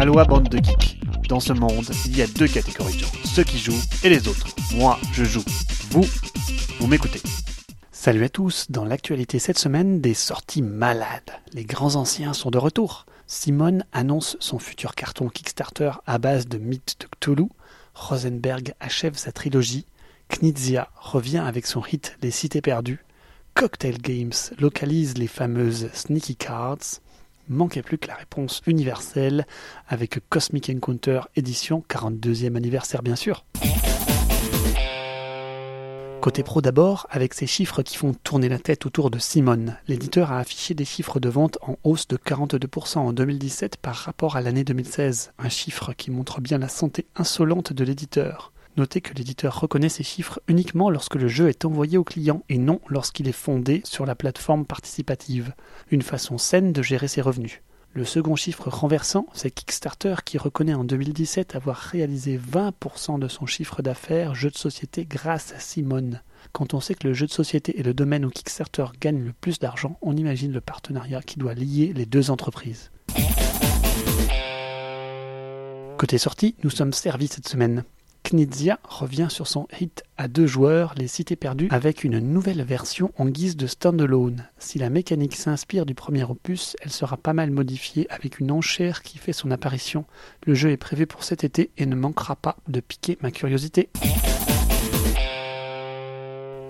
Aloha bande de geeks. Dans ce monde, il y a deux catégories de gens, ceux qui jouent et les autres. Moi, je joue. Vous, vous m'écoutez. Salut à tous, dans l'actualité cette semaine, des sorties malades. Les grands anciens sont de retour. Simone annonce son futur carton Kickstarter à base de mythes de Cthulhu. Rosenberg achève sa trilogie. Knizia revient avec son hit Les Cités Perdues. Cocktail Games localise les fameuses Sneaky Cards. Manquait plus que la réponse universelle avec Cosmic Encounter édition 42e anniversaire bien sûr. Côté pro d'abord, avec ces chiffres qui font tourner la tête autour de Simone, l'éditeur a affiché des chiffres de vente en hausse de 42% en 2017 par rapport à l'année 2016, un chiffre qui montre bien la santé insolente de l'éditeur. Notez que l'éditeur reconnaît ces chiffres uniquement lorsque le jeu est envoyé au client et non lorsqu'il est fondé sur la plateforme participative, une façon saine de gérer ses revenus. Le second chiffre renversant, c'est Kickstarter qui reconnaît en 2017 avoir réalisé 20% de son chiffre d'affaires jeu de société grâce à Simone. Quand on sait que le jeu de société est le domaine où Kickstarter gagne le plus d'argent, on imagine le partenariat qui doit lier les deux entreprises. Côté sortie, nous sommes servis cette semaine. Knizia revient sur son hit à deux joueurs, Les Cités Perdues, avec une nouvelle version en guise de standalone. Si la mécanique s'inspire du premier opus, elle sera pas mal modifiée avec une enchère qui fait son apparition. Le jeu est prévu pour cet été et ne manquera pas de piquer ma curiosité.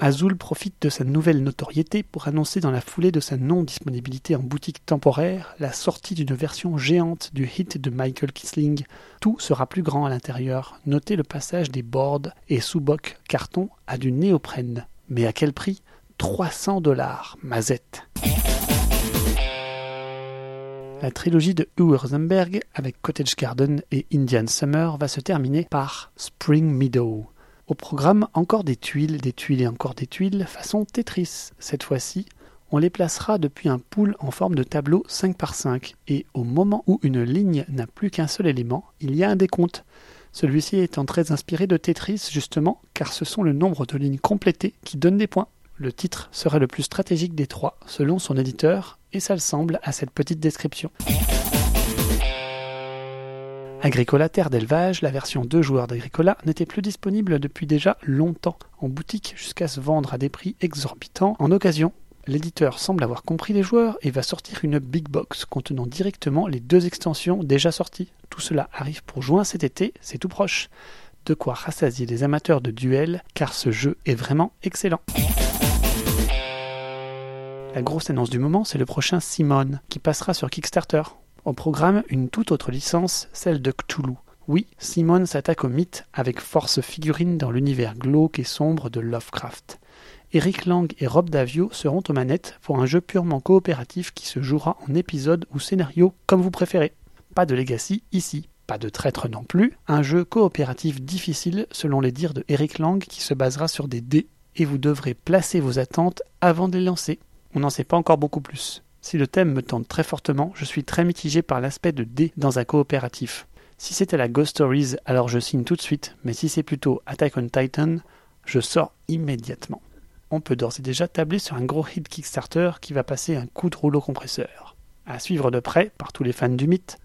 Azul profite de sa nouvelle notoriété pour annoncer dans la foulée de sa non-disponibilité en boutique temporaire la sortie d'une version géante du hit de Michael Kisling. Tout sera plus grand à l'intérieur. Notez le passage des boards et sous-boc carton à du néoprène. Mais à quel prix? 300 dollars, mazette. La trilogie de Uwe Rosenberg avec Cottage Garden et Indian Summer va se terminer par Spring Meadow. Au programme, encore des tuiles, des tuiles et encore des tuiles, façon Tetris. Cette fois-ci, on les placera depuis un pool en forme de tableau 5 par 5 et au moment où une ligne n'a plus qu'un seul élément, il y a un décompte. Celui-ci étant très inspiré de Tetris justement car ce sont le nombre de lignes complétées qui donnent des points. Le titre serait le plus stratégique des trois selon son éditeur et ça le semble à cette petite description. Agricola Terre d'élevage, la version 2 joueurs d'Agricola, n'était plus disponible depuis déjà longtemps en boutique jusqu'à se vendre à des prix exorbitants en occasion. L'éditeur semble avoir compris les joueurs et va sortir une big box contenant directement les deux extensions déjà sorties. Tout cela arrive pour juin cet été, c'est tout proche. De quoi rassasier les amateurs de duel car ce jeu est vraiment excellent. La grosse annonce du moment, c'est le prochain Simone qui passera sur Kickstarter. Au programme, une toute autre licence, celle de Cthulhu. Oui, Simone s'attaque au mythe avec force figurine dans l'univers glauque et sombre de Lovecraft. Eric Lang et Rob Davio seront aux manettes pour un jeu purement coopératif qui se jouera en épisode ou scénario comme vous préférez. Pas de legacy ici, pas de traître non plus, un jeu coopératif difficile selon les dires de Eric Lang qui se basera sur des dés et vous devrez placer vos attentes avant de les lancer. On n'en sait pas encore beaucoup plus. Si le thème me tente très fortement, je suis très mitigé par l'aspect de dés dans un coopératif. Si c'était la Ghost Stories, alors je signe tout de suite, mais si c'est plutôt Attack on Titan, je sors immédiatement. On peut d'ores et déjà tabler sur un gros hit Kickstarter qui va passer un coup de rouleau compresseur. À suivre de près par tous les fans du mythe.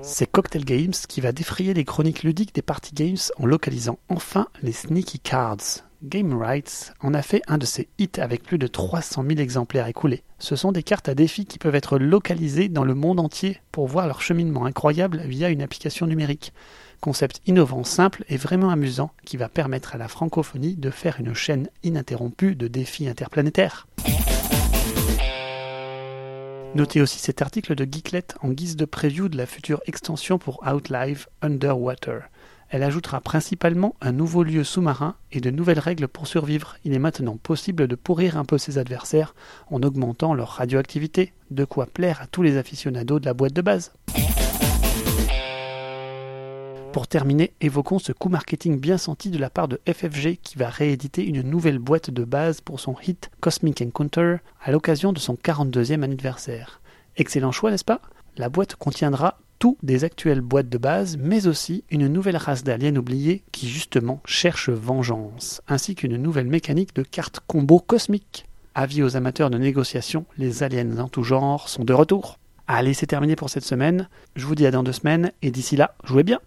C'est Cocktail Games qui va défrayer les chroniques ludiques des party games en localisant enfin les sneaky cards, Game Rights en a fait un de ses hits avec plus de 300 000 exemplaires écoulés. Ce sont des cartes à défi qui peuvent être localisées dans le monde entier pour voir leur cheminement incroyable via une application numérique. Concept innovant, simple et vraiment amusant qui va permettre à la francophonie de faire une chaîne ininterrompue de défis interplanétaires. Notez aussi cet article de Geeklet en guise de preview de la future extension pour Outlive Underwater. Elle ajoutera principalement un nouveau lieu sous-marin et de nouvelles règles pour survivre. Il est maintenant possible de pourrir un peu ses adversaires en augmentant leur radioactivité, de quoi plaire à tous les aficionados de la boîte de base. Pour terminer, évoquons ce coup marketing bien senti de la part de FFG qui va rééditer une nouvelle boîte de base pour son hit Cosmic Encounter à l'occasion de son 42e anniversaire. Excellent choix, n'est-ce pas? La boîte contiendra des actuelles boîtes de base, mais aussi une nouvelle race d'aliens oubliés qui justement cherche vengeance, ainsi qu'une nouvelle mécanique de cartes combo cosmiques. Avis aux amateurs de négociation, les aliens en tout genre sont de retour. Allez, c'est terminé pour cette semaine. Je vous dis à dans deux semaines et d'ici là, jouez bien.